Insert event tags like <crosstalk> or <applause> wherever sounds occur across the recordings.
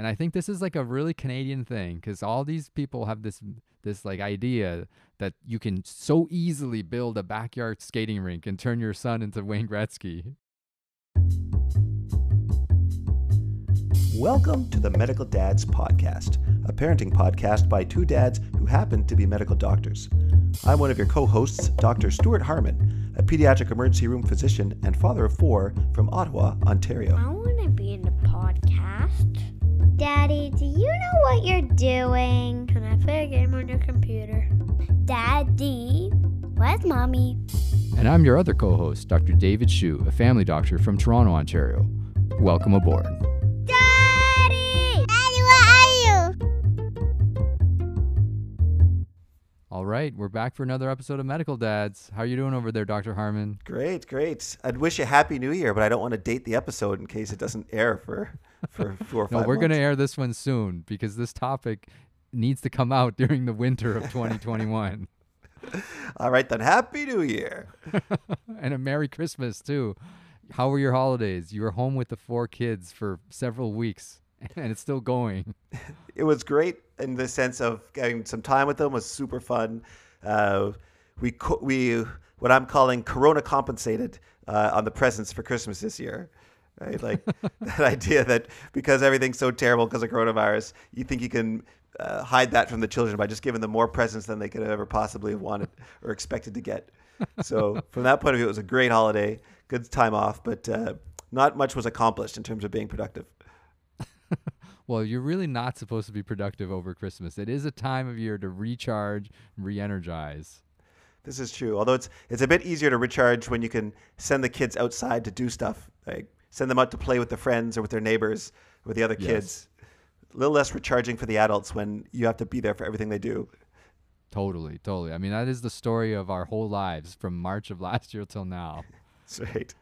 And I think this is like a really Canadian thing because all these people have this this like idea that you can so easily build a backyard skating rink and turn your son into Wayne Gretzky. Welcome to the Medical Dads Podcast, a parenting podcast by two dads who happen to be medical doctors. I'm one of your co hosts, Dr. Stuart Harmon, a pediatric emergency room physician and father of four from Ottawa, Ontario. Daddy, do you know what you're doing? Can I play a game on your computer? Daddy, where's mommy? And I'm your other co host, Dr. David Shu, a family doctor from Toronto, Ontario. Welcome aboard. Daddy! Daddy, where are you? All right, we're back for another episode of Medical Dads. How are you doing over there, Dr. Harmon? Great, great. I'd wish you a Happy New Year, but I don't want to date the episode in case it doesn't air for, for four or No, five we're going to air this one soon because this topic needs to come out during the winter of 2021. <laughs> <laughs> All right, then. Happy New Year. <laughs> and a Merry Christmas, too. How were your holidays? You were home with the four kids for several weeks, and it's still going. it was great in the sense of getting some time with them was super fun. Uh, we co- we what I'm calling Corona compensated uh, on the presents for Christmas this year. Right, like <laughs> that idea that because everything's so terrible because of coronavirus, you think you can uh, hide that from the children by just giving them more presents than they could have ever possibly have wanted <laughs> or expected to get. So from that point of view, it was a great holiday, good time off, but uh, not much was accomplished in terms of being productive. <laughs> Well, you're really not supposed to be productive over Christmas. It is a time of year to recharge, re energize. This is true. Although it's it's a bit easier to recharge when you can send the kids outside to do stuff. Like send them out to play with their friends or with their neighbors, with the other Yes. kids. A little less recharging for the adults when you have to be there for everything they do. Totally, totally. I mean, that is the story of our whole lives from March of last year till now. <laughs> That's right.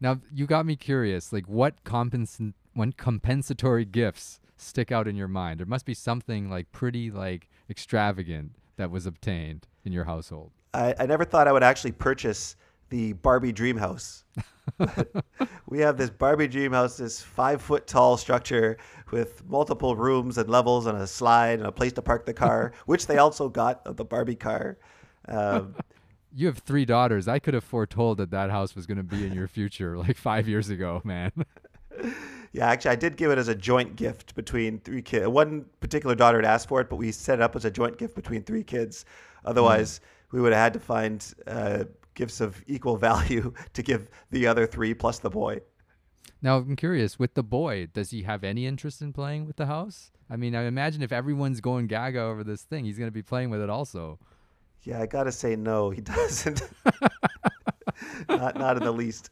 Now, you got me curious. Like, what compens- when compensatory gifts stick out in your mind? There must be something like pretty like extravagant that was obtained in your household. I, I never thought I would actually purchase the Barbie Dream House. <laughs> we have this Barbie Dream House, this five foot tall structure with multiple rooms and levels and a slide and a place to park the car, <laughs> which they also got of the Barbie car. Um, <laughs> You have three daughters. I could have foretold that that house was going to be in your future like five years ago, man. Yeah, actually, I did give it as a joint gift between three kids. One particular daughter had asked for it, but we set it up as a joint gift between three kids. Otherwise, we would have had to find uh, gifts of equal value <laughs> to give the other three plus the boy. now, I'm curious with the boy, does he have any interest in playing with the house? I mean, I imagine if everyone's going gaga over this thing, he's going to be playing with it also. Yeah, I gotta say no, he <laughs> doesn't. <laughs> not not in the least.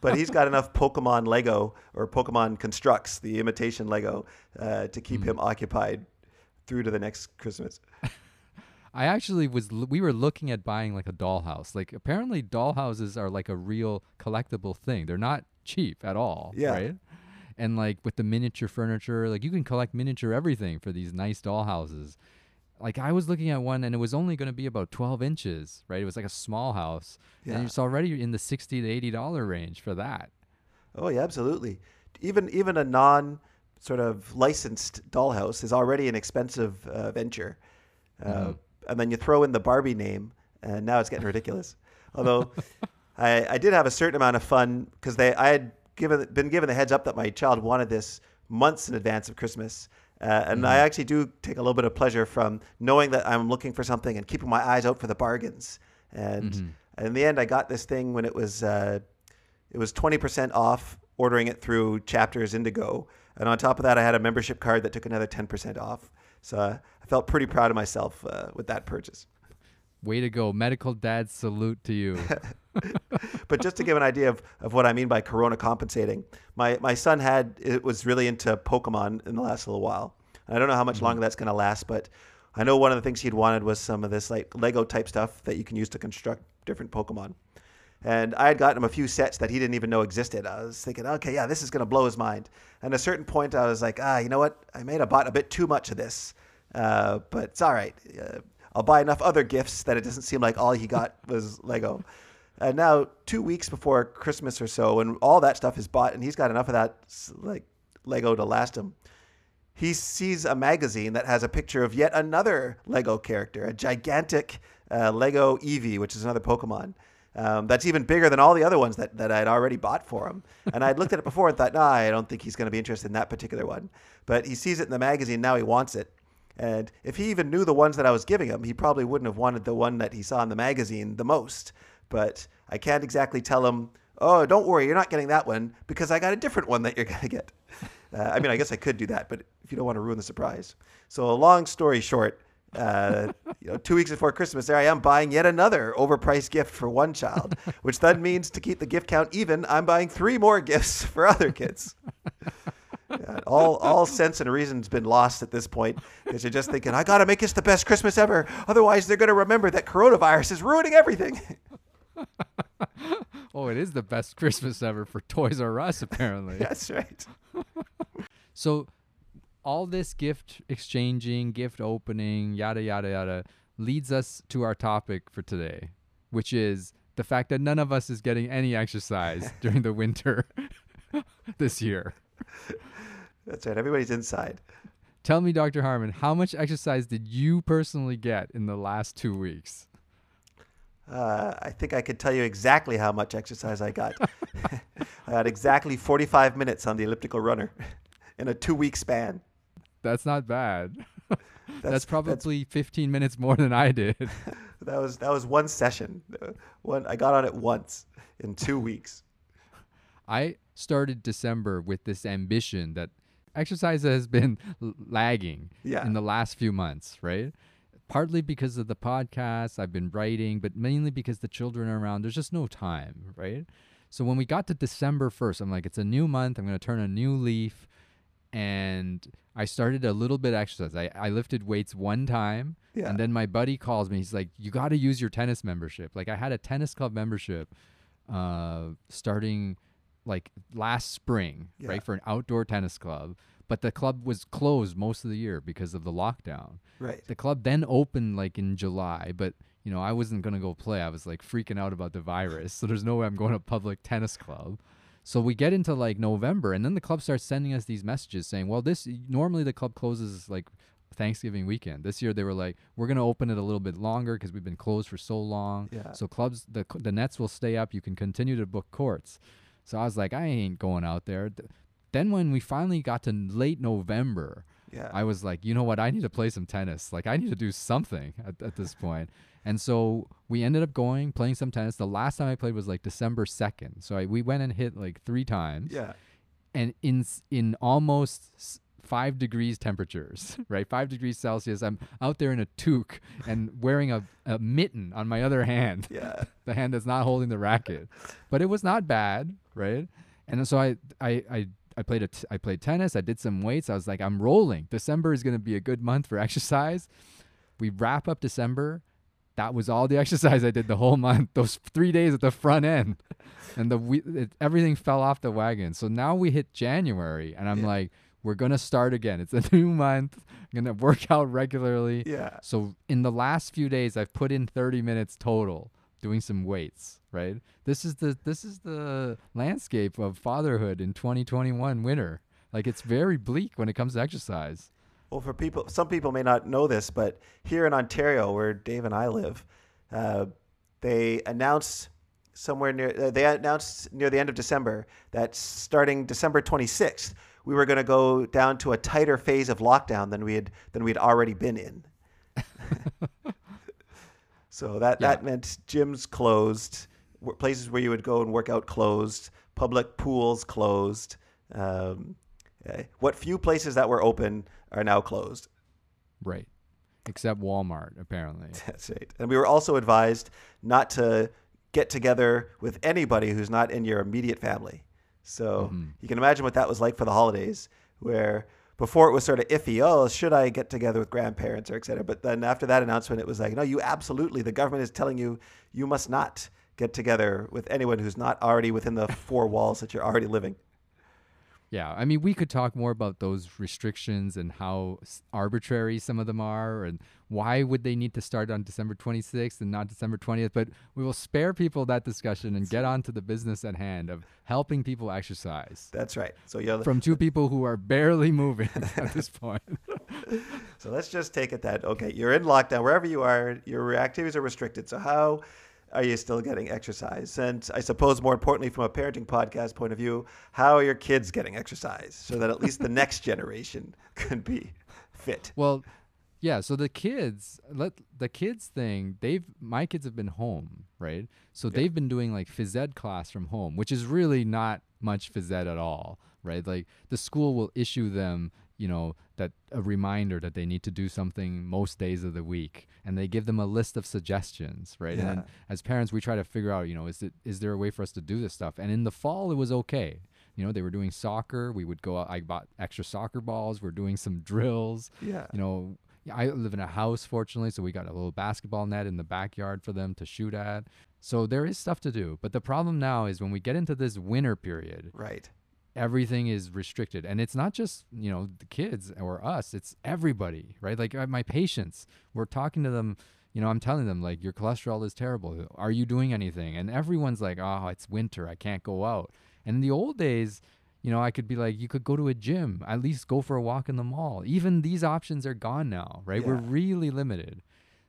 But he's got enough Pokemon Lego or Pokemon Construx, the imitation Lego, uh, to keep him occupied through to the next Christmas. I actually was. l- We were looking at buying like a dollhouse. Like apparently, dollhouses are like a real collectible thing. They're not cheap at all, Yeah. right? And like with the miniature furniture, like you can collect miniature everything for these nice dollhouses. Like I was looking at one, and it was only going to be about twelve inches, right? It was like a small house, Yeah. and it's already in the sixty to eighty dollar range for that. Oh yeah, absolutely. Even even a non sort of licensed dollhouse is already an expensive uh, venture, uh, and then you throw in the Barbie name, and now it's getting ridiculous. Although <laughs> I, I did have a certain amount of fun because they I had given been given the heads up that my child wanted this months in advance of Christmas. Uh, and I actually do take a little bit of pleasure from knowing that I'm looking for something and keeping my eyes out for the bargains. And in the end, I got this thing when it was uh, it was 20% off ordering it through Chapters Indigo. And on top of that, I had a membership card that took another 10% off. So uh, I felt pretty proud of myself uh, with that purchase. Way to go, medical dad! Salute to you. <laughs> but just to give an idea of, of what I mean by corona compensating, my, my son had it was really into Pokemon in the last little while. And I don't know how much longer that's going to last, but I know one of the things he'd wanted was some of this like Lego type stuff that you can use to construct different Pokemon. And I had gotten him a few sets that he didn't even know existed. I was thinking, okay, yeah, this is going to blow his mind. And at a certain point, I was like, ah, you know what? I may have bought a bit too much of this, uh, but it's all right. Uh, I'll buy enough other gifts that it doesn't seem like all he got <laughs> was Lego. And now, two weeks before Christmas or so, when all that stuff is bought, and he's got enough of that like Lego to last him, he sees a magazine that has a picture of yet another Lego character, a gigantic uh, Lego Eevee, which is another Pokemon. Um, that's even bigger than all the other ones that, that I'd already bought for him. And I'd looked at it before and thought, nah, I don't think he's going to be interested in that particular one. But he sees it in the magazine, now he wants it. And if he even knew the ones that I was giving him, he probably wouldn't have wanted the one that he saw in the magazine the most. But I can't exactly tell him, oh, don't worry, you're not getting that one because I got a different one that you're going to get. Uh, I mean, I guess I could do that, but if you don't want to ruin the surprise. So, a long story short, uh, you know, two weeks before Christmas, there I am buying yet another overpriced gift for one child, <laughs> which then means to keep the gift count even, I'm buying three more gifts <laughs> for other kids. <laughs> Yeah, all all sense and reason's been lost at this point because you're just thinking, I gotta make this the best Christmas ever. Otherwise, they're gonna remember that coronavirus is ruining everything. oh, it is the best Christmas ever for Toys R Us, apparently. That's right. So, all this gift exchanging, gift opening, yada, yada, yada, leads us to our topic for today, which is the fact that none of us is getting any exercise <laughs> during the winter <laughs> this year. That's right. Everybody's inside. Tell me, Dr. Harmon, how much exercise did you personally get in the last two weeks? Uh, I think I could tell you exactly how much exercise I got. <laughs> I got exactly 45 minutes on the elliptical runner in a two week span. That's not bad. <laughs> That's, That's- probably 15 minutes more than I did. <laughs> That was that was one session. One I got on it once in two <laughs> weeks. I started December with this ambition that exercise has been l- lagging Yeah. in the last few months, right? Partly because of the podcast, I've been writing, but mainly because the children are around. There's just no time, right? So when we got to December 1st, I'm like, it's a new month. I'm going to turn a new leaf. And I started a little bit of exercise. I, I lifted weights one time. Yeah. And then my buddy calls me. He's like, you got to use your tennis membership. Like, I had a tennis club membership uh, starting like last spring, Yeah. right, for an outdoor tennis club. But the club was closed most of the year because of the lockdown. Right. The club then opened like in July, but you know, I wasn't gonna go play. I was like freaking out about the virus. <laughs> So there's no way I'm going to public tennis club. So we get into like November and then the club starts sending us these messages saying, Well, this normally the club closes like Thanksgiving weekend. This year they were like, We're gonna open it a little bit longer because we've been closed for so long. Yeah. So clubs the the nets will stay up. You can continue to book courts. So I was like, I ain't going out there. Then when we finally got to late November, Yeah. I was like, you know what? I need to play some tennis. Like, I need to do something at, at this point. And so we ended up going, playing some tennis. The last time I played was like December 2nd. So I, we went and hit like three times. yeah. And in, in almost five degrees temperatures, <laughs> right? Five degrees Celsius. I'm out there in a toque and wearing a, a mitten on my other hand Yeah. <laughs> the hand that's not holding the racket. But it was not bad, right? And so I I I I played a t- I played tennis. I did some weights. I was like, I'm rolling. December is going to be a good month for <laughs> exercise. We wrap up December. That was all the <laughs> exercise I did the whole month. Those three days at the front end, <laughs> and the we, it, everything fell off the wagon. So now we hit January, and I'm Yeah. like, we're gonna start again. It's a new month. I'm gonna work out regularly. Yeah. So in the last few days, I've put in 30 minutes total doing some weights. Right. This is the this is the landscape of fatherhood in 2021 winter. Like it's very bleak when it comes to exercise. Well, for people, some people may not know this, but here in Ontario, where Dave and I live, uh, they announced somewhere near uh, they announced near the end of December that starting December 26th, we were going to go down to a tighter phase of lockdown than we had than we had already been in. <laughs> so that Yeah. that meant gyms closed, places where you would go and work out closed, public pools closed. Um, uh, what few places that were open are now closed. Right. Except Walmart, apparently. <laughs> That's right. And we were also advised not to get together with anybody who's not in your immediate family. So Mhm. you can imagine what that was like for the holidays, where before it was sort of iffy, oh, should I get together with grandparents or et cetera? But then after that announcement, it was like, no, you absolutely, the government is telling you, you must not get together with anyone who's not already within the four walls that you're already living. Yeah, I mean, we could talk more about those restrictions and how arbitrary some of them are, and why would they need to start on December 26th and not December 20th. But we will spare people that discussion and get on to the business at hand of helping people exercise That's right. So you from two people who are barely moving <laughs> at this <laughs> point. So let's just take it that okay, you're in lockdown wherever you are, your activities are restricted. So how are you still getting exercise? And I suppose more importantly, from a parenting podcast point of view, how are your kids getting exercise so that at least the next <laughs> generation can be fit? Well, yeah. So the kids, let the kids thing. They've my kids have been home, right? So they've been doing like phys ed class from home, which is really not much phys ed at all, right? Like the school will issue them, you know, that a reminder that they need to do something most days of the week, and they give them a list of suggestions, right? And Yeah. then as parents, we try to figure out, you know, is it is there a way for us to do this stuff? And in the fall, it was okay. You know, they were doing soccer. We would go out. I bought extra soccer balls. We're doing some drills Yeah. you know, I live in a house, fortunately, so we got a little basketball net in the backyard for them to shoot at. So there is stuff to do. But the problem now is when we get into this winter period, Right. Everything is restricted. And it's not just, you know, the kids or us, it's everybody, right? Like uh, my patients, we're talking to them, you know, I'm telling them, like, your cholesterol is terrible. Are you doing anything? And everyone's like, oh, it's winter. I can't go out. And in the old days, you know, I could be like, you could go to a gym, at least go for a walk in the mall. Even these options are gone now, right? We're really limited.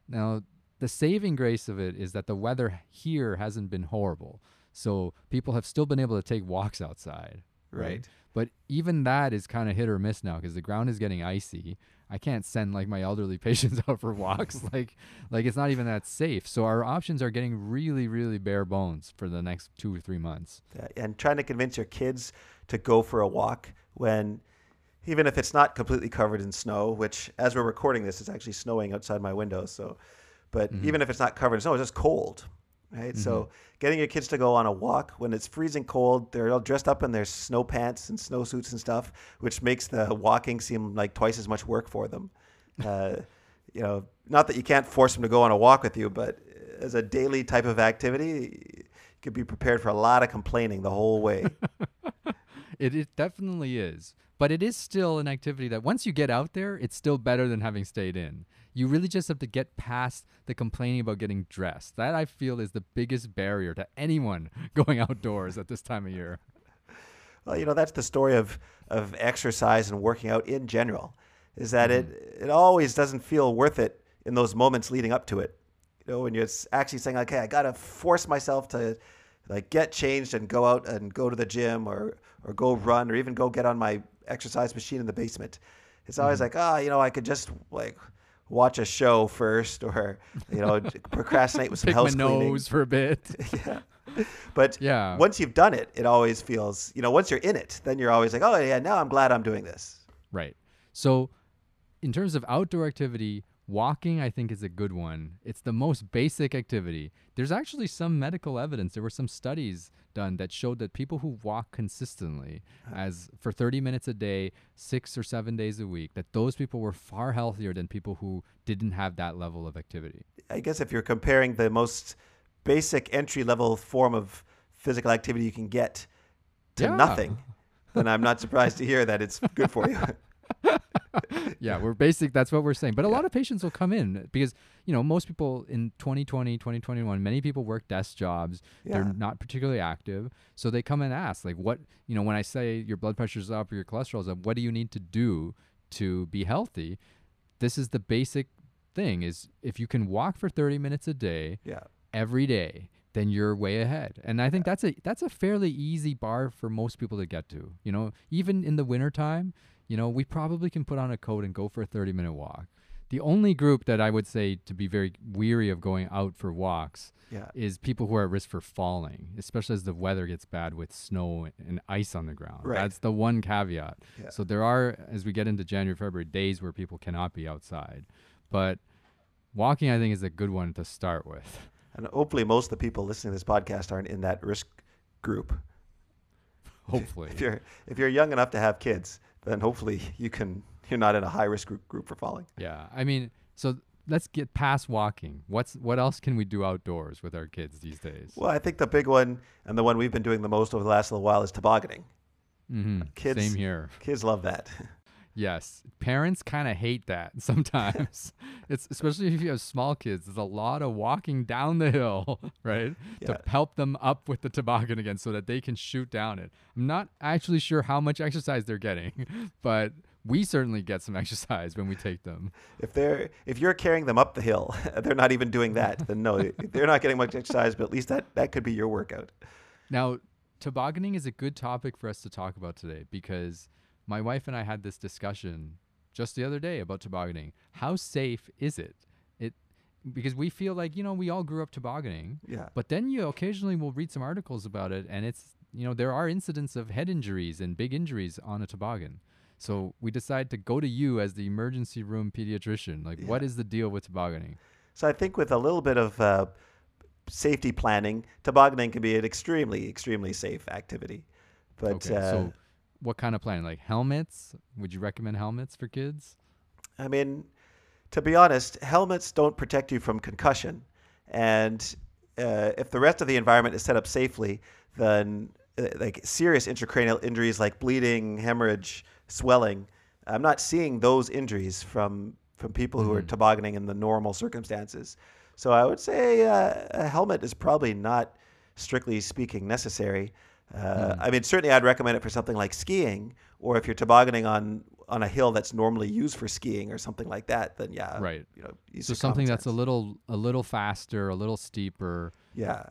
Now, the saving grace of it is that the weather here hasn't been horrible. So people have still been able to take walks outside, right? Right. But even that is kind of hit or miss now because the ground is getting icy. I can't send like my elderly <laughs> patients out for walks. <laughs> like, like it's not even that safe. So our options are getting really, really bare bones for the next two or three months. Yeah, and trying to convince your kids to go for a walk when even if it's not completely covered in snow which as we're recording this it's actually snowing outside my window so but mm-hmm. even if it's not covered in snow it's just cold right so getting your kids to go on a walk when it's freezing cold they're all dressed up in their snow pants and snow suits and stuff which makes the walking seem like twice as much work for them <laughs> uh, you know not that you can't force them to go on a walk with you but as a daily type of activity you could be prepared for a lot of complaining the whole way <laughs> It, it definitely is. But it is still an activity that once you get out there, it's still better than having stayed in. You really just have to get past the complaining about getting dressed. That I feel is the biggest barrier to anyone <laughs> going outdoors at this time of year. <laughs> Well, you know, that's the story of, of exercise and working out in general, is that it, mm-hmm. it always doesn't feel worth it in those moments leading up to it. You know, when you're actually saying, okay, I got to force myself to like get changed and go out and go to the gym or, or go mm-hmm. run or even go get on my exercise machine in the basement. It's always mm-hmm. like, ah, you know, I could just like watch a show first <laughs> or, you know, procrastinate with some Pick my house cleaning. nose for a bit. <laughs> yeah. But Yeah. once you've done it, it always feels, you know, once you're in it, then you're always like, oh, yeah, now I'm glad I'm doing this. Right. So, in terms of outdoor activity, walking I think is a good one. It's the most basic activity. There's actually some medical evidence. There were some studies done that showed that people who walk consistently uh-huh. as for 30 minutes a day, 6 or 7 days a week, that those people were far healthier than people who didn't have that level of activity. I guess if you're comparing the most basic entry level form of physical activity you can get to Yeah. nothing, then I'm not <laughs> surprised to hear that it's good for you. <laughs> <laughs> yeah, we're basic. That's what we're saying. But a lot of patients will come in because, you know, most people in 2020, 2021, many people work desk jobs. Yeah. They're not particularly active. So they come and ask, like, what, you know, when I say your blood pressure's up or your cholesterol's up, what do you need to do to be healthy? This is the basic thing is if you can walk for 30 minutes a day, yeah. every day, then you're way ahead. And I think that's a that's a fairly easy bar for most people to get to. You know, even in the wintertime, you know, we probably can put on a coat and go for a 30 minute walk. The only group that I would say to be very weary of going out for walks Yeah. is people who are at risk for falling, especially as the weather gets bad with snow and ice on the ground. Right. That's the one caveat. Yeah. So there are, as we get into January, February, days where people cannot be outside. But walking, I think, is a good one to start with. And hopefully most of the people listening to this podcast aren't in that risk group. Hopefully. <laughs> If you're if you're young enough to have kids, then hopefully you can you're not in a high risk group, group for falling. Yeah, I mean, so let's get past walking. What's what else can we do outdoors with our kids these days? Well, I think the big one and the one we've been doing the most over the last little while is tobogganing. hmm Kids- Same here. Kids love that. <laughs> Yes, parents kind of hate that <laughs> sometimes. it's especially if you have small kids. There's a lot of walking down the hill, <laughs> right, Yeah. to help them up with the toboggan again, so that they can shoot down it. I'm not actually sure how much exercise they're getting, <laughs> but we certainly get some exercise when we take them. If they're if you're carrying them up the hill, they're not even doing that. Then no, they're not getting much exercise. But at least that that could be your workout. Now, tobogganing is a good topic for us to talk about today because my wife and I had this discussion just the other day about tobogganing. How safe is it? It because we feel like, you know, we all grew up tobogganing, Yeah. but then you occasionally will read some articles about it and it's, you know, there are incidents of head injuries and big injuries on a toboggan. So we decided to go to you as the emergency room pediatrician. Like, what Yeah. is the deal with tobogganing? So I think with a little bit of uh, safety planning, tobogganing can be an extremely extremely safe activity. But okay, uh, so what kind of planning? Like helmets? Would you recommend helmets for kids? I mean, to be honest, helmets don't protect you from concussion, and uh, if the rest of the environment is set up safely, then uh, like serious intracranial injuries like bleeding, hemorrhage, swelling, I'm not seeing those injuries from from people who are Mhm. tobogganing in the normal circumstances. So I would say uh, a helmet is probably not, strictly speaking, necessary. Uh, I mean, certainly I'd recommend it for something like skiing, or if you're tobogganing on on a hill that's normally used for skiing or something like that. Then yeah, Right. You know, So something that's a little a little faster, a little steeper. yeah,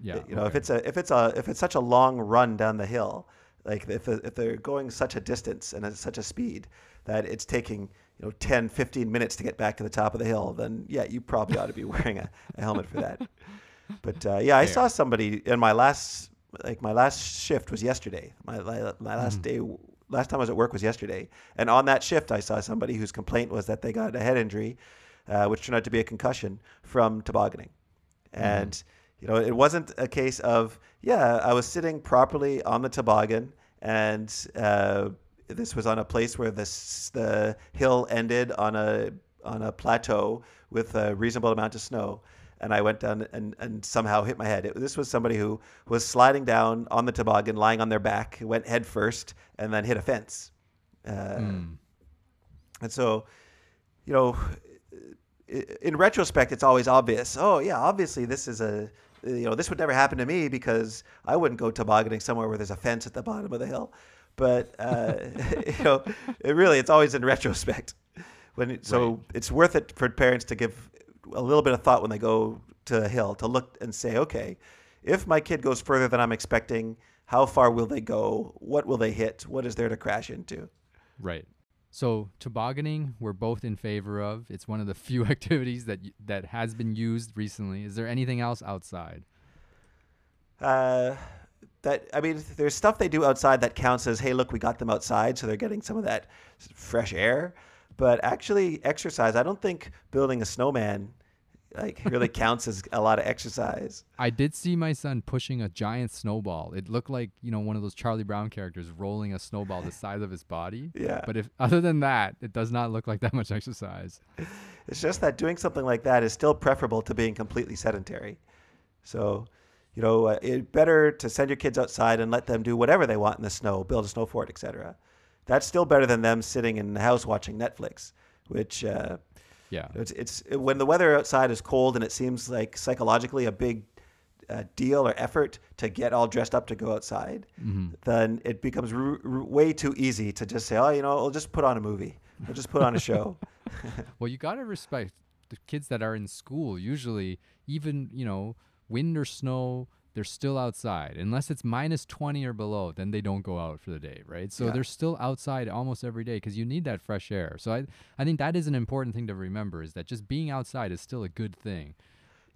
Yeah. you know, if it's a if it's a if it's such a long run down the hill, like if if they're going such a distance and at such a speed that it's taking you know 10, 15 minutes to get back to the top of the hill, then yeah, you probably ought to be <laughs> wearing a, a helmet for that. But uh, yeah, I saw somebody in my last like my last shift was yesterday. My my last Mm. day last time I was at work was yesterday, and on that shift I saw somebody whose complaint was that they got a head injury, uh, which turned out to be a concussion from tobogganing, and you know it wasn't a case of yeah I was sitting properly on the toboggan and. Uh, this was on a place where this the hill ended on a on a plateau with a reasonable amount of snow and I went down and, and somehow hit my head. It, this was somebody who was sliding down on the toboggan, lying on their back, went head first, and then hit a fence. Uh, Mm. And so, you know, in retrospect, it's always obvious. Oh, yeah, obviously this is a, you know, this would never happen to me because I wouldn't go tobogganing somewhere where there's a fence at the bottom of the hill. But uh, <laughs> you know, it really, it's always in retrospect. When it, so Right. it's worth it for parents to give a little bit of thought when they go to a hill to look and say, okay, if my kid goes further than I'm expecting, how far will they go? What will they hit? What is there to crash into? Right. So tobogganing, we're both in favor of. It's one of the <laughs> few activities that that has been used recently. Is there anything else outside? Uh, that I mean, there's stuff they do outside that counts as, hey, look, we got them outside, so they're getting some of that fresh air. But actually, exercise, I don't think building a snowman like really <laughs> counts as a lot of exercise. I did see my son pushing a giant snowball. It looked like you know one of those Charlie Brown characters rolling a snowball the size of his body. Yeah. But if other than that, it does not look like that much exercise. It's just that doing something like that is still preferable to being completely sedentary. So, you know, uh, it better to send your kids outside and let them do whatever they want in the snow, build a snow fort, etc. That's still better than them sitting in the house watching Netflix, which uh, Yeah. it's it's when the weather outside is cold and it seems like psychologically a big uh, deal or effort to get all dressed up to go outside, Mm-hmm. then it becomes r- r- way too easy to just say, oh, you know, I'll just put on a movie, I'll just put on a show. <laughs> <laughs> Well, you got to respect the kids that are in school. Usually, even, you know, wind or snow, they're still outside. Unless it's minus 20 or below, then they don't go out for the day, right? So Yeah. they're still outside almost every day because you need that fresh air. So I, I think that is an important thing to remember is that just being outside is still a good thing.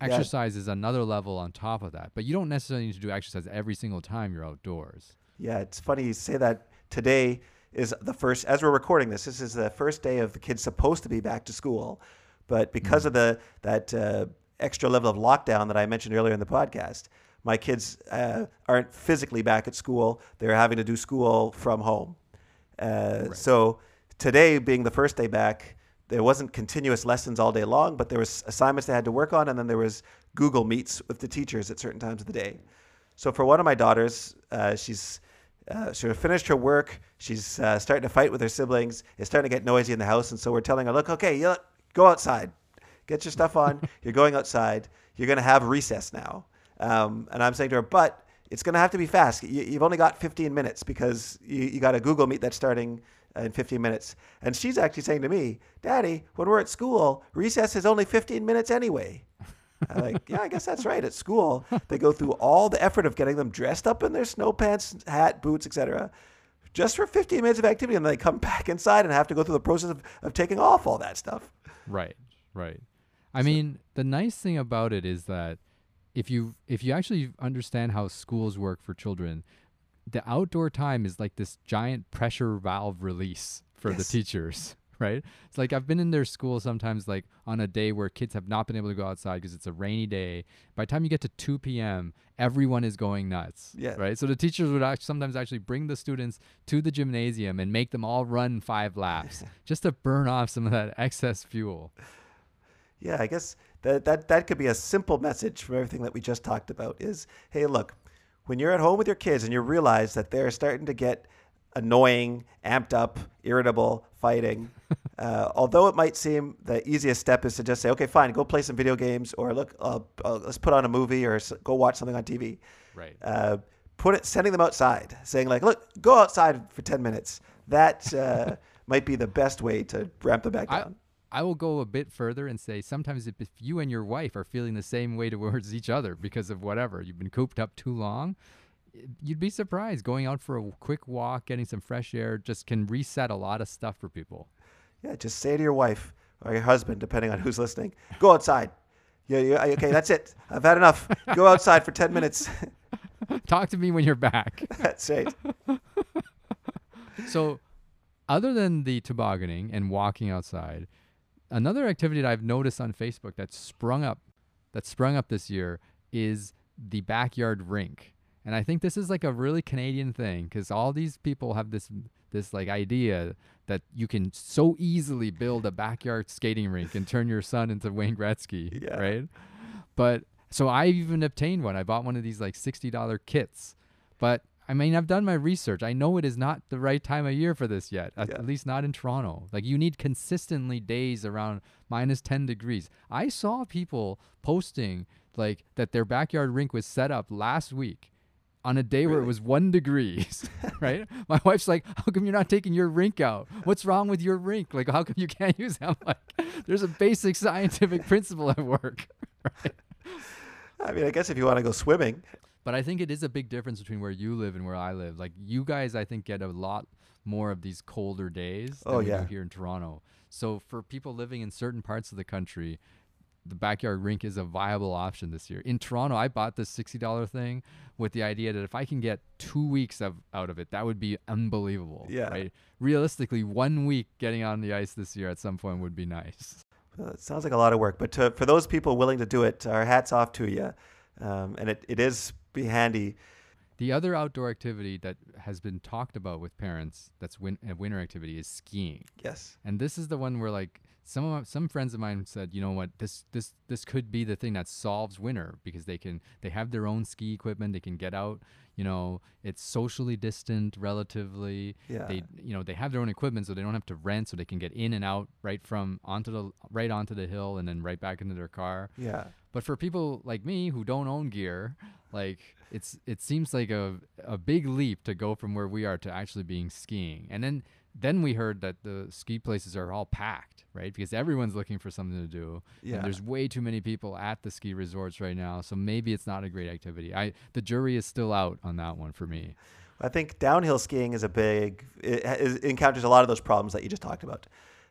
Yeah. Exercise is another level on top of that. But you don't necessarily need to do exercise every single time you're outdoors. Yeah, it's funny you say that. Today is the first, as we're recording this, this is the first day of the kids supposed to be back to school, but because of the that uh, extra level of lockdown that I mentioned earlier in the podcast, my kids uh, aren't physically back at school. They're having to do school from home. Uh, So today, being the first day back, there wasn't continuous lessons all day long, but there was assignments they had to work on, and then there was Google Meets with the teachers at certain times of the day. So for one of my daughters, uh, she's uh, sort of finished her work. She's uh, starting to fight with her siblings. It's starting to get noisy in the house, and so we're telling her, "Look, okay, you go outside, get your stuff on. You're going outside. You're going to have recess now." Um, and I'm saying to her, "But it's going to have to be fast. You, you've only got 15 minutes because you, you got a Google Meet that's starting." In 15 minutes. And she's actually saying to me, Daddy, when we're at school, recess is only 15 minutes anyway. I'm like, yeah, I guess that's right. At school, they go through all the effort of getting them dressed up in their snow pants, hat, boots, etc., just for 15 minutes of activity, and then they come <laughs> back inside and have to go through the process of, of taking off all that stuff. Right, right. I mean, the nice thing about it is that if you if you actually understand how schools work for children, the outdoor time is like this giant pressure valve release for the teachers, <laughs> right? It's like I've been in their school sometimes, like on a day where kids have not been able to go outside because it's a rainy day. By the time you get to 2 p.m., everyone is going nuts, Yeah. right? So the teachers would act- sometimes actually bring the students to the gymnasium and make them all run five laps just to burn off some of that <laughs> excess fuel. Yeah, I guess that, that that could be a simple message from everything that we just talked about is, hey, look, when you're at home with your kids and you realize that they're starting to get annoying, amped up, irritable, fighting, <laughs> uh, although it might seem the easiest step is to just say, okay, fine, go play some video games or look, uh, uh, let's put on a movie or s- go watch something on TV. Right. Uh, put it, sending them outside, saying like, look, go outside for 10 minutes. That uh, <laughs> might be the best way to ramp them back down. I will go a bit further and say sometimes if, if you and your wife are feeling the same way <laughs> towards each other because of whatever, you've been cooped up too long, you'd be surprised. Going out for a quick walk, getting some fresh air just can reset a lot of stuff for people. Yeah, just say to your wife or your husband, depending on who's listening, go outside. Yeah, yeah, okay, that's it. I've had enough. Go outside for 10 minutes. <laughs> Talk to me when you're back. <laughs> that's right. so, other than the tobogganing and walking outside, another activity that I've noticed on Facebook that's sprung up, that sprung up this year, is the backyard rink. And I think this is like a really Canadian thing because all these people have this this like idea that you can so easily build a backyard skating rink and turn your son into Wayne Gretzky, <laughs> Yeah. right? But so I even obtained one. I bought one of these like sixty dollar kits. But I mean, I've done my research. I know it is not the right time of year for this yet. At, Yeah. at least not in Toronto. Like you need consistently days around minus ten degrees. I saw people posting like that their backyard rink was set up last week on a day where it was one degrees, <laughs> right? <laughs> My wife's like, "How come you're not taking your rink out? What's wrong with your rink? Like, how come you can't <laughs> use?" It? I'm like, "There's a basic scientific principle at work." right? I mean, I guess if you want to go swimming, But I think it is a big difference between where you live and where I live. Like you guys, I think get a lot more of these colder days than Oh, we yeah. do here in Toronto. So for people living in certain parts of the country, the backyard rink is a viable option this year. In Toronto, I bought this sixty dollar thing with the idea that if I can get two weeks of out of it, that would be unbelievable. Yeah. Right. Realistically, one week getting on the ice this year at some point would be nice. uh, it sounds like a lot of work. But to, for those people willing to do it, our hats off to you. Um, and it, it is be handy. The other outdoor activity that has been talked about with parents that's win- a winter activity is skiing. Yes. And this is the one where like some of my, some friends of mine said, you know what, this this this could be the thing that solves winter because they can they have their own ski equipment, they can get out, you know, it's socially distant relatively. Yeah. They you know, they have their own equipment so they don't have to rent so they can get in and out right from onto the right onto the hill and then right back into their car. Yeah. But for people like me who don't own gear, like it's it seems like a a big leap to go from where we are to actually being skiing. And then then we heard that the ski places are all packed, right? Because everyone's looking for something to do. Yeah. And there's way too many people at the ski resorts right now, so maybe it's not a great activity. I the jury is still out on that one for me. I think downhill skiing is a big, it, it encounters a lot of those problems that you just talked about.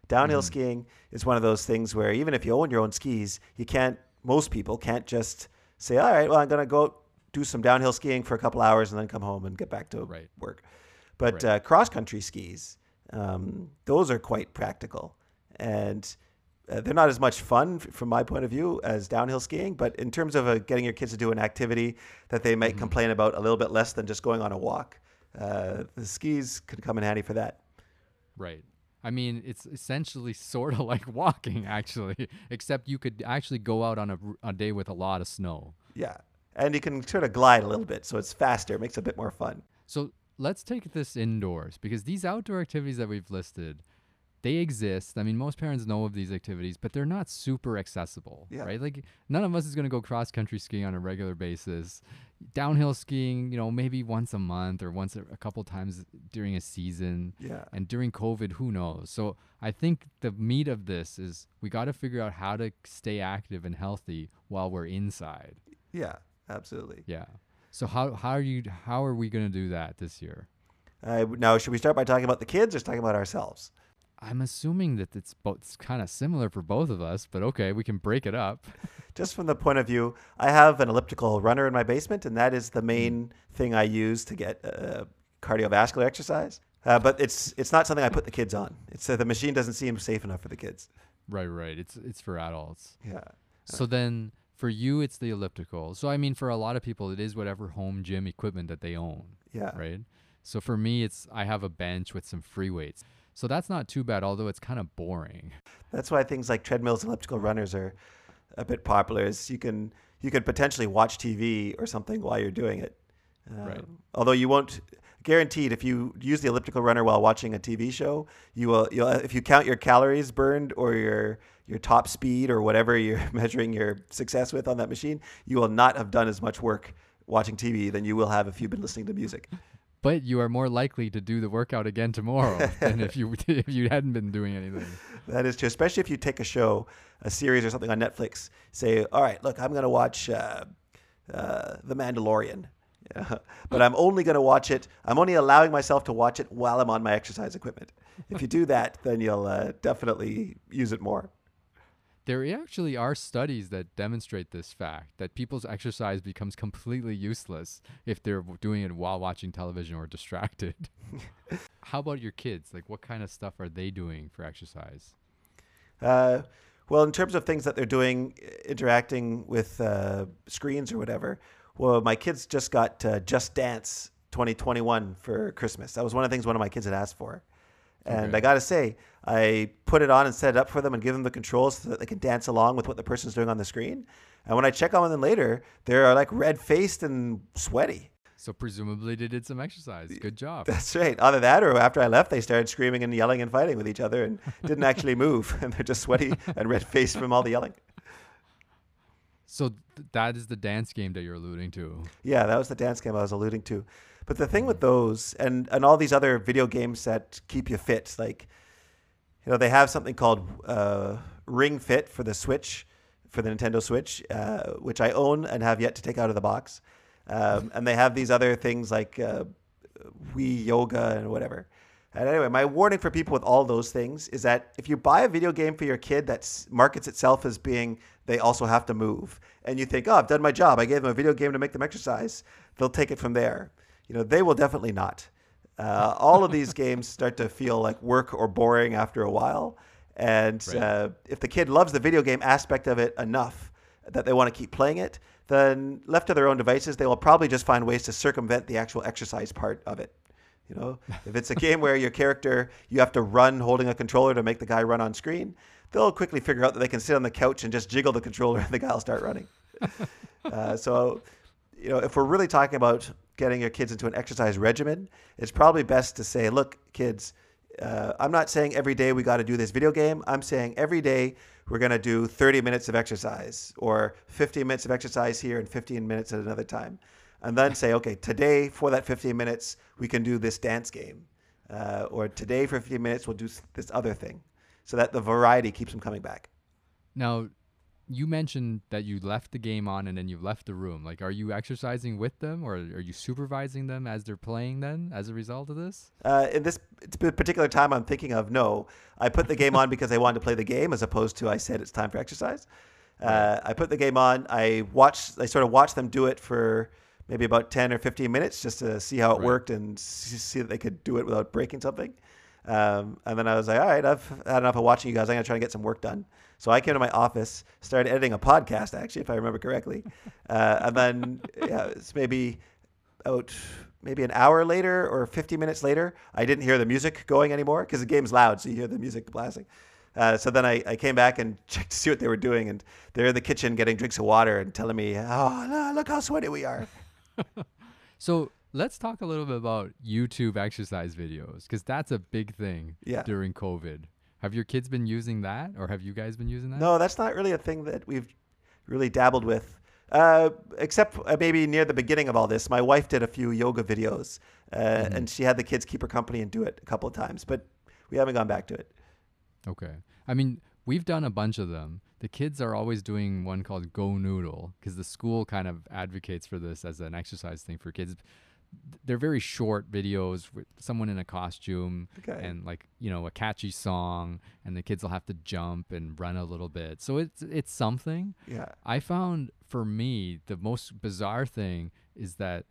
Downhill skiing is one of those things where even if you own your own skis, you can't, most people can't just say, all right, well, I'm going to go do some downhill skiing for a couple hours and then come home and get back to Right. work. But Right. uh, cross country skis, um, those are quite practical. And uh, they're not as much fun f- from my point of view as downhill skiing, but in terms of uh, getting your kids to do an activity that they might complain about a little bit less than just going on a walk, uh, the skis could come in handy for that. Right. I mean, it's essentially <laughs> sort of like walking, actually, <laughs> except you could actually go out on a day with a lot of snow. Yeah. And you can sort of glide a little bit, so it's faster, makes it a bit more fun. So let's take this indoors because these outdoor activities that we've listed, they exist. I mean, most parents know of these activities, but they're not super accessible, Yeah. right? Like none of us is going to go cross country skiing on a regular basis. Downhill skiing, you know, maybe once a month or once a, a couple times during a season. Yeah. And during COVID, who knows? So I think the meat of this is we got to figure out how to stay active and healthy while we're inside. Yeah, absolutely. Yeah. So how how are you how are we going to do that this year? Uh, now, should we start by talking about the kids or talking about ourselves? I'm assuming that it's both kind of similar for both of us, but okay, we can break it up. <laughs> Just from the point of view, I have an elliptical runner in my basement, and that is the main thing I use to get uh, cardiovascular exercise. Uh, but it's it's not something I put the kids on. It's uh, the machine doesn't seem safe enough for the kids. Right, right. It's it's for adults. Yeah. So then for you it's the elliptical. So I mean for a lot of people it is whatever home gym equipment that they own, Yeah. right? So for me it's I have a bench with some free weights. So that's not too bad although it's kind of boring. That's why things like treadmills and elliptical runners are a bit popular. Is you can you could potentially watch TV or something while you're doing it. Right. Um, Although you won't guaranteed if you use the elliptical runner while watching a TV show, you will you'll if you count your calories burned or your your top speed or whatever <laughs> you're measuring your success with on that machine, you will not have done as much work watching TV than you will have if you've been listening to music. But you are more likely to do the workout again tomorrow <laughs> than if you <laughs> if you hadn't been doing anything. That is true, especially if you take a show, a series or something on Netflix. Say, all right, look, I'm going to watch uh, uh, The Mandalorian. Yeah. <laughs> But I'm only going to watch it. I'm only allowing myself to watch it while I'm on my exercise equipment. If you do that, then you'll uh, definitely use it more. There actually are studies that demonstrate this fact that people's exercise becomes completely useless if they're doing it while watching television or distracted. <laughs> How about your kids? Like, what kind of stuff are they doing for exercise? Uh, well, in terms of things that they're doing, interacting with uh, screens or whatever, well, my kids just got uh, Just Dance 2021 for Christmas. That was one of the things one of my kids had asked for. And Okay. I got to say, I put it on and set it up for them and give them the controls so that they can dance along with what the person's doing on the screen. And when I check on them later, they're like red faced and sweaty. So, presumably, they did some exercise. Good job. That's right. Either that or after I left, they started screaming and yelling and fighting with each other and didn't <laughs> actually move. <laughs> And they're just sweaty and red faced from all the yelling. So, th- that is the dance game that you're alluding to. Yeah, that was the dance game I was alluding to. But the thing with those and, and all these other video games that keep you fit, like, you know, they have something called uh, Ring Fit for the Switch, for the Nintendo Switch, uh, which I own and have yet to take out of the box. Um, and they have these other things like uh, Wii Yoga and whatever. And anyway, my warning for people with all those things is that if you buy a video game for your kid that markets itself as being they also have to move, and you think, oh, I've done my job, I gave them a video game to make them exercise, they'll take it from there. You know, they will definitely not. Uh, all of these games start to feel like work or boring after a while. And Right. uh, if the kid loves the video game aspect of it enough that they want to keep playing it, then left to their own devices, they will probably just find ways to circumvent the actual exercise part of it. You know, if it's a <laughs> game where your character you have to run holding a controller to make the guy run on screen, they'll quickly figure out that they can sit on the couch and just jiggle the controller and the guy will start running. <laughs> uh, so, you know, if we're really talking about getting your kids into an exercise regimen, it's probably best to say, look, kids, uh, I'm not saying every day we got to do this video game. I'm saying every day we're going to do 30 minutes of exercise or 15 minutes of exercise here and 15 minutes at another time. And then say, okay, today for that 15 minutes, we can do this dance game. Uh, or today for 15 minutes, we'll do this other thing. So that the variety keeps them coming back. Now, you mentioned that you left the game on and then you left the room. Like, are you exercising with them or are you supervising them as they're playing then as a result of this? Uh, in this particular time I'm thinking of, no. I put the game on because I wanted to play the game as opposed to I said it's time for exercise. Uh, I put the game on. I watched, I sort of watched them do it for maybe about 10 or 15 minutes just to see how it Right. worked and see that they could do it without breaking something. Um, and then I was like, all right, I've had enough of watching you guys. I'm going to try to get some work done. So I came to my office, started editing a podcast, actually, if I remember correctly. <laughs> Uh, and then yeah, it's maybe out maybe an hour later or 50 minutes later, I didn't hear the music going anymore because the game's loud, so you hear the music blasting. Uh, so then I, I came back and <laughs> checked to see what they were doing, and they're in the kitchen getting drinks of water and telling me, "Oh, no, look how sweaty we are." <laughs> So let's talk a little bit about YouTube exercise videos because that's a big thing Yeah. during COVID. Have your kids been using that, or have you guys been using that? No, that's not really a thing that we've really dabbled with. Uh, except uh, maybe near the beginning of all this, my wife did a few yoga videos, uh, Mm-hmm. and she had the kids keep her company and do it a couple of times, but we haven't gone back to it. Okay. I mean, we've done a bunch of them. The kids are always doing one called Go Noodle because the school kind of advocates for this as an exercise thing for kids. They're very short videos with someone in a costume Okay. and like, you know, a catchy song and the kids will have to jump and run a little bit. So it's it's something. Yeah. I found for me the most bizarre thing is that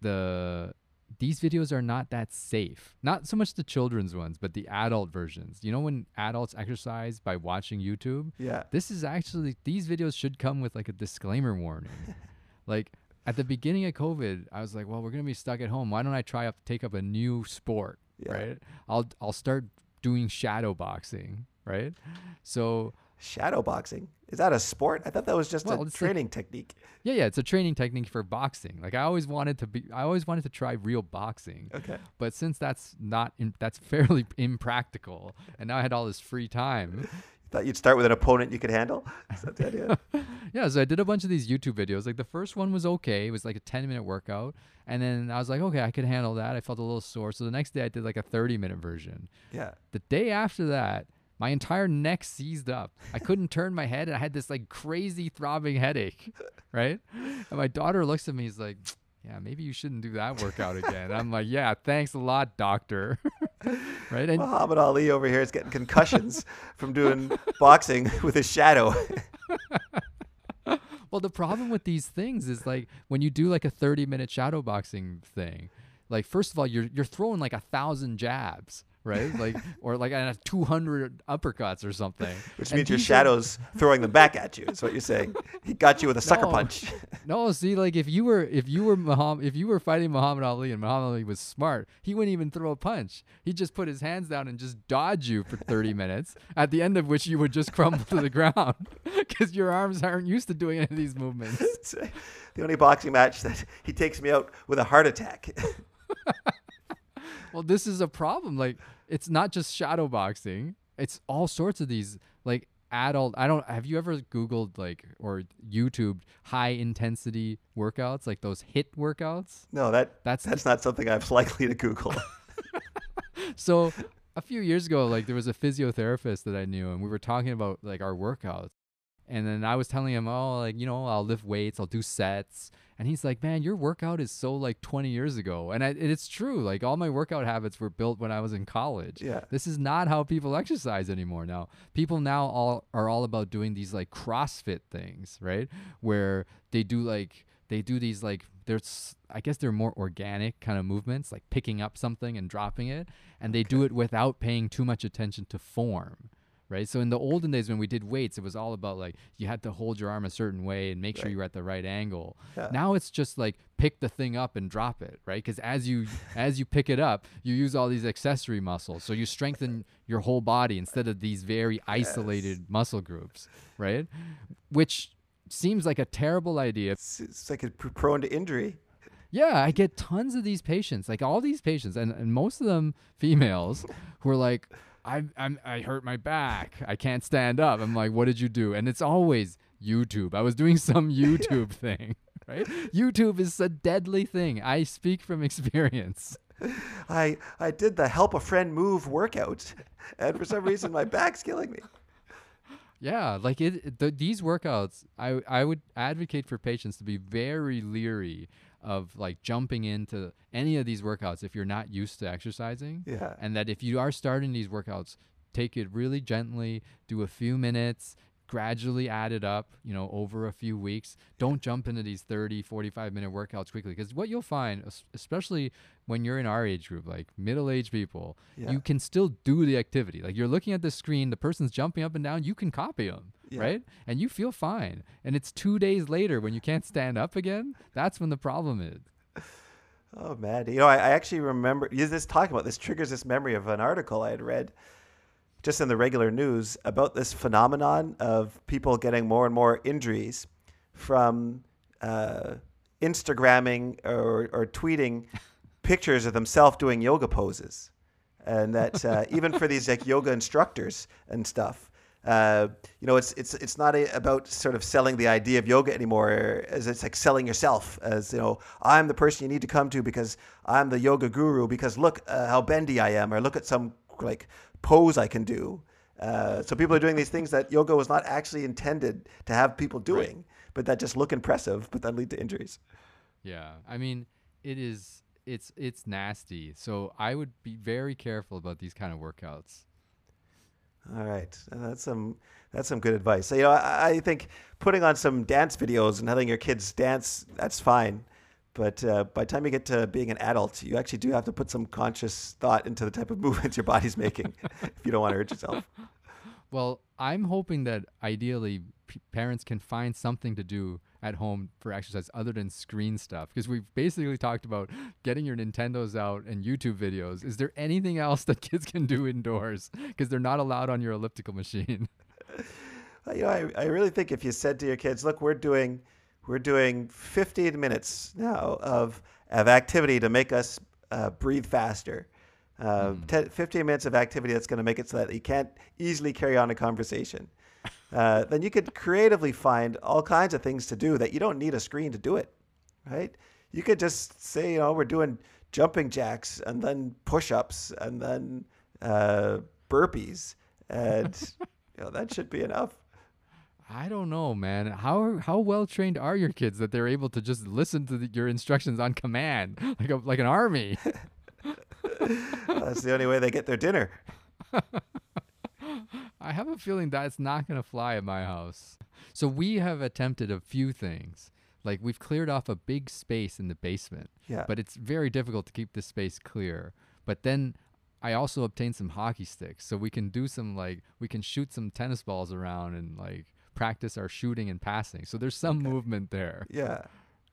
the these videos are not that safe. Not so much the children's ones, but the adult versions. You know when adults exercise by watching YouTube? Yeah. This is actually these videos should come with like a disclaimer warning. <laughs> like at the beginning of COVID, I was like, well, we're going to be stuck at home. Why don't I try up take up a new sport, Yeah. right? I'll I'll start doing shadow boxing, right? So Shadow boxing. Is that a sport? I thought that was just Well, a like- training technique. Yeah, yeah, it's a training technique for boxing. Like I always wanted to be, I always wanted to try real boxing. Okay. But since that's not, in, that's <laughs> fairly impractical, and now I had all this free time. Thought you'd start with an opponent you could handle. Is that the idea? <laughs> Yeah, so I did a bunch of these YouTube videos. Like the first one was okay; it was like a ten minute workout, and then I was like, okay, I could handle that. I felt a little sore, so the next day I did like a thirty minute version. yeah. The day after that, my entire neck seized up. I couldn't <laughs> turn my head, and I had this like crazy throbbing headache, <laughs> right? And my daughter looks at me, is like, "Yeah, maybe you shouldn't do that workout again." I'm like, "Yeah, thanks a lot, doctor." <laughs> right? And Muhammad Ali over here is getting concussions from doing boxing <laughs> with his shadow. <laughs> well, the problem with these things is like when you do like a 30 minute shadow boxing thing, like first of all, you're you're throwing like a thousand jabs. Right, like, <laughs> or like I have 200 uppercuts or something. <laughs> Which And means your are- shadow's throwing them back at you. Is what you're saying. <laughs> He got you with a sucker No. punch. No, see, like if you were if you were Muhammad if you were fighting Muhammad Ali and Muhammad Ali was smart, he wouldn't even throw a punch. He'd just put his hands down and just dodge you for 30 minutes. At the end of which you would just crumble to the ground because your arms aren't used to doing any of these movements. It's uh, the only boxing match that he takes me out with a heart attack. Well, this is a problem. Like it's not just shadow boxing. It's all sorts of these like adult I don't have you ever googled like or YouTubed high intensity workouts like those HIIT workouts? no, that That's that's not something I'm <laughs> likely to Google. <laughs> so a few years ago like there was a physiotherapist that i knew and we were talking about like our workouts and then i was telling him oh like you know i'll lift weights i'll do sets and he's like man your workout is so like 20 years ago. And I, it's true like all my workout habits were built when i was in college. Yeah. this is not how people exercise anymore now. People now all are all about doing these like crossfit things right? Where they do like they do these like there's i guess they're more organic kind of movements like picking up something and dropping it. And they do it without paying too much attention to form right? So in the olden days when we did weights it was all about like you had to hold your arm a certain way and make sure you were at the right angle. Yeah. now it's just like pick the thing up and drop it right? Because as you <laughs> as you pick it up you use all these accessory muscles. So you strengthen your whole body instead of these very isolated muscle groups right? Which seems like a terrible idea. It's, it's like it's prone to injury. yeah, I get tons of these patients, like all these patients, and, and most of them females, who are like, I I'm I hurt my back, I can't stand up. I'm like, what did you do? And it's always YouTube. I was doing some <laughs> YouTube thing, right? YouTube is a deadly thing. I speak from experience. I I did the help a friend move workout, and for some reason my back's killing me. Yeah, like it. The, these workouts, I I would advocate for patients to be very leery of like jumping into any of these workouts if you're not used to exercising. Yeah. And that if you are starting these workouts, take it really gently, do a few minutes, gradually add it up, you know, over a few weeks. Don't jump into these 30, 45 minute workouts quickly because what you'll find, especially when you're in our age group, like middle-aged people, Yeah. you can still do the activity. Like you're looking at the screen, the person's jumping up and down, you can copy them, Yeah. right? And you feel fine. And it's 2 days later when you can't stand up again, that's when the problem is. Oh man, you know, I, I actually remember you just talking about this triggers this memory of an article I had read just in the regular news about this phenomenon of people getting more and more injuries from uh, Instagramming or, or tweeting <laughs> pictures of themselves doing yoga poses, and that uh, <laughs> even for these like yoga instructors and stuff, uh, you know, it's it's it's not a, about sort of selling the idea of yoga anymore, as it's like selling yourself as you know, I'm the person you need to come to because I'm the yoga guru. Because look uh, how bendy I am, or look at some like pose I can do. Uh, so people are doing these things that yoga was not actually intended to have people doing, right. but that just look impressive, but then lead to injuries. Yeah, I mean, it is it's it's nasty. So I would be very careful about these kind of workouts. All right, that's some that's some good advice. So, you know, I, I, think putting on some dance videos and letting your kids dance that's fine, but uh, by the time you get to being an adult, you actually do have to put some conscious thought into the type of <laughs> movements your body's making if you don't want to hurt yourself. Well, I'm hoping that ideally p- parents can find something to do at home for exercise other than screen stuff because we've basically talked about getting your Nintendos out and YouTube videos. Is there anything else that <laughs> kids can do indoors because they're not allowed on your elliptical machine? <laughs> you know, I, I really think if you said to your kids, "Look, we're doing we're doing 15 minutes now of of activity to make us uh, breathe faster." Uh, mm. 10, 15 minutes of activity that's going to make it so that you can't easily carry on a conversation. <laughs> Uh, then you could creatively find all kinds of things to do that you don't need a screen to do it, right? You could just say, you know, we're doing jumping jacks and then push-ups and then uh, burpees, and <laughs> you know that should be enough. I don't know, man. How how well trained are your kids that they're able to just listen to the, your instructions on command, <laughs> like a, like an army? <laughs> That's the only way they get their dinner. <laughs> I have a feeling that's not going to fly at my house. So we have attempted a few things. Like we've cleared off a big space in the basement. Yeah. But it's very difficult to keep the space clear. But then I also obtained some hockey sticks so we can do some like we can shoot some tennis balls around and like practice our shooting and passing. So there's some okay. movement there. Yeah.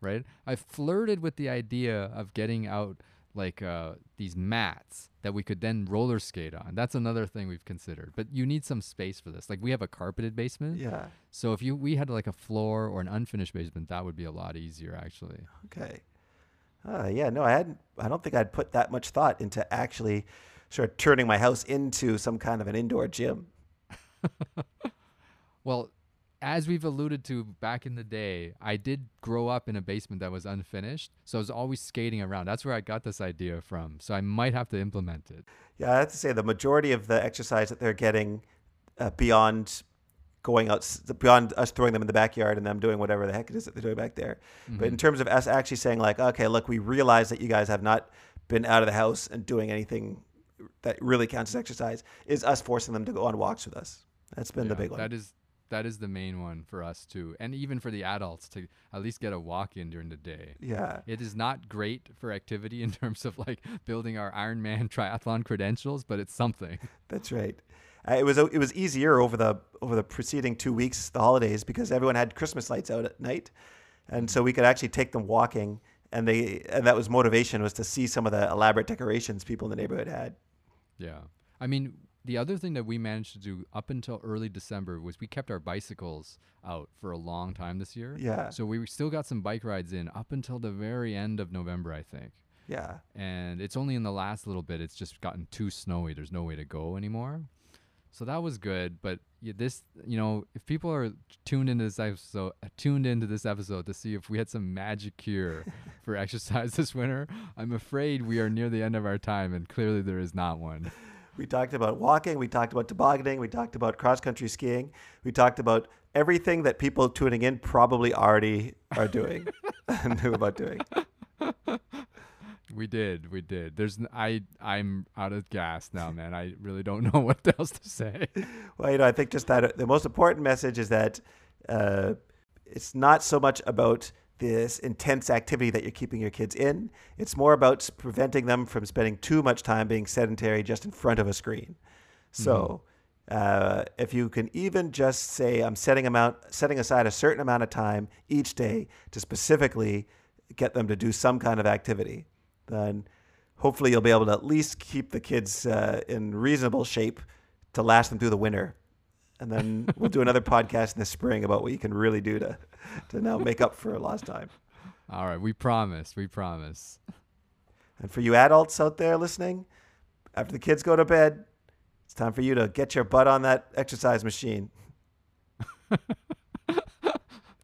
Right? I flirted with the idea of getting out like uh, these mats that we could then roller skate on. That's another thing we've considered. But you need some space for this. Like we have a carpeted basement. Yeah. So if you we had like a floor or an unfinished basement, that would be a lot easier actually. Okay. Uh, yeah. No, I hadn't. I don't think I'd put that much thought into actually sort of turning my house into some kind of an indoor gym. <laughs> well, as we've alluded to back in the day, I did grow up in a basement that was unfinished. So I was always skating around. That's where I got this idea from. So I might have to implement it. Yeah, I have to say the majority of the exercise that they're getting uh, beyond going out, beyond us throwing them in the backyard and them doing whatever the heck it is that they're doing back there. Mm-hmm. But in terms of us actually saying, like, okay, look, we realize that you guys have not been out of the house and doing anything that really counts as exercise, is us forcing them to go on walks with us. That's been yeah, the big one. That is that is the main one for us too and even for the adults to at least get a walk in during the day. Yeah. It is not great for activity <laughs> in terms of like building our ironman <laughs> triathlon credentials but it's something. <laughs> That's right. Uh, it was it was easier over the over the preceding two weeks the holidays because everyone had christmas lights out at night and so we could actually take them walking and they and that was motivation was to see some of the elaborate decorations people in the neighborhood had. Yeah. I mean the other thing that we managed to do up until early December was we kept our bicycles out for a long time this year. Yeah. So we still got some bike rides in up until the very end of November, I think. Yeah. And it's only in the last little bit it's just gotten too snowy. There's no way to go anymore. So that was good, but this, you know, if people are tuned into this episode, tuned into this episode to see if we had some magic cure <laughs> for exercise this winter, I'm afraid we are near the end of our time, and clearly there is not one. We talked about walking. We talked about tobogganing. We talked about cross country skiing. We talked about everything that people tuning in probably already are doing <laughs> and knew about doing. We did, we did. There's, I, I'm out of gas now, man. I really don't <laughs> know what else to say. Well, you know, I think just that uh, the most important message is that uh, it's not so much about this intense activity that you're keeping your kids in. It's more about preventing them from spending too much time being sedentary just in front of a screen. So, mm-hmm. uh, if you can even just say, I'm setting amount, setting aside a certain amount of time each day to specifically get them to do some kind of activity, then hopefully you'll be able to at least keep the kids uh, in reasonable shape to last them through the winter and then we'll do another podcast in the spring about what you can really do to to now make up for lost time. All right, we promise. We promise. And for you adults out there listening, after the kids go to bed, it's time for you to get your butt on that exercise machine. <laughs>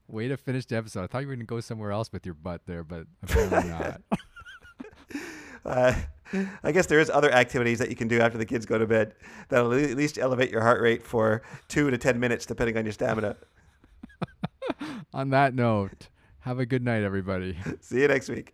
Way to finish the episode. I thought you were going to go somewhere else with your butt there, but apparently not. <laughs> Uh, I guess there is other activities that you can do after the kids go to bed that'll at least elevate your heart rate for two to ten minutes, depending on your stamina. <laughs> on that note, have a good night, everybody. <laughs> See you next week.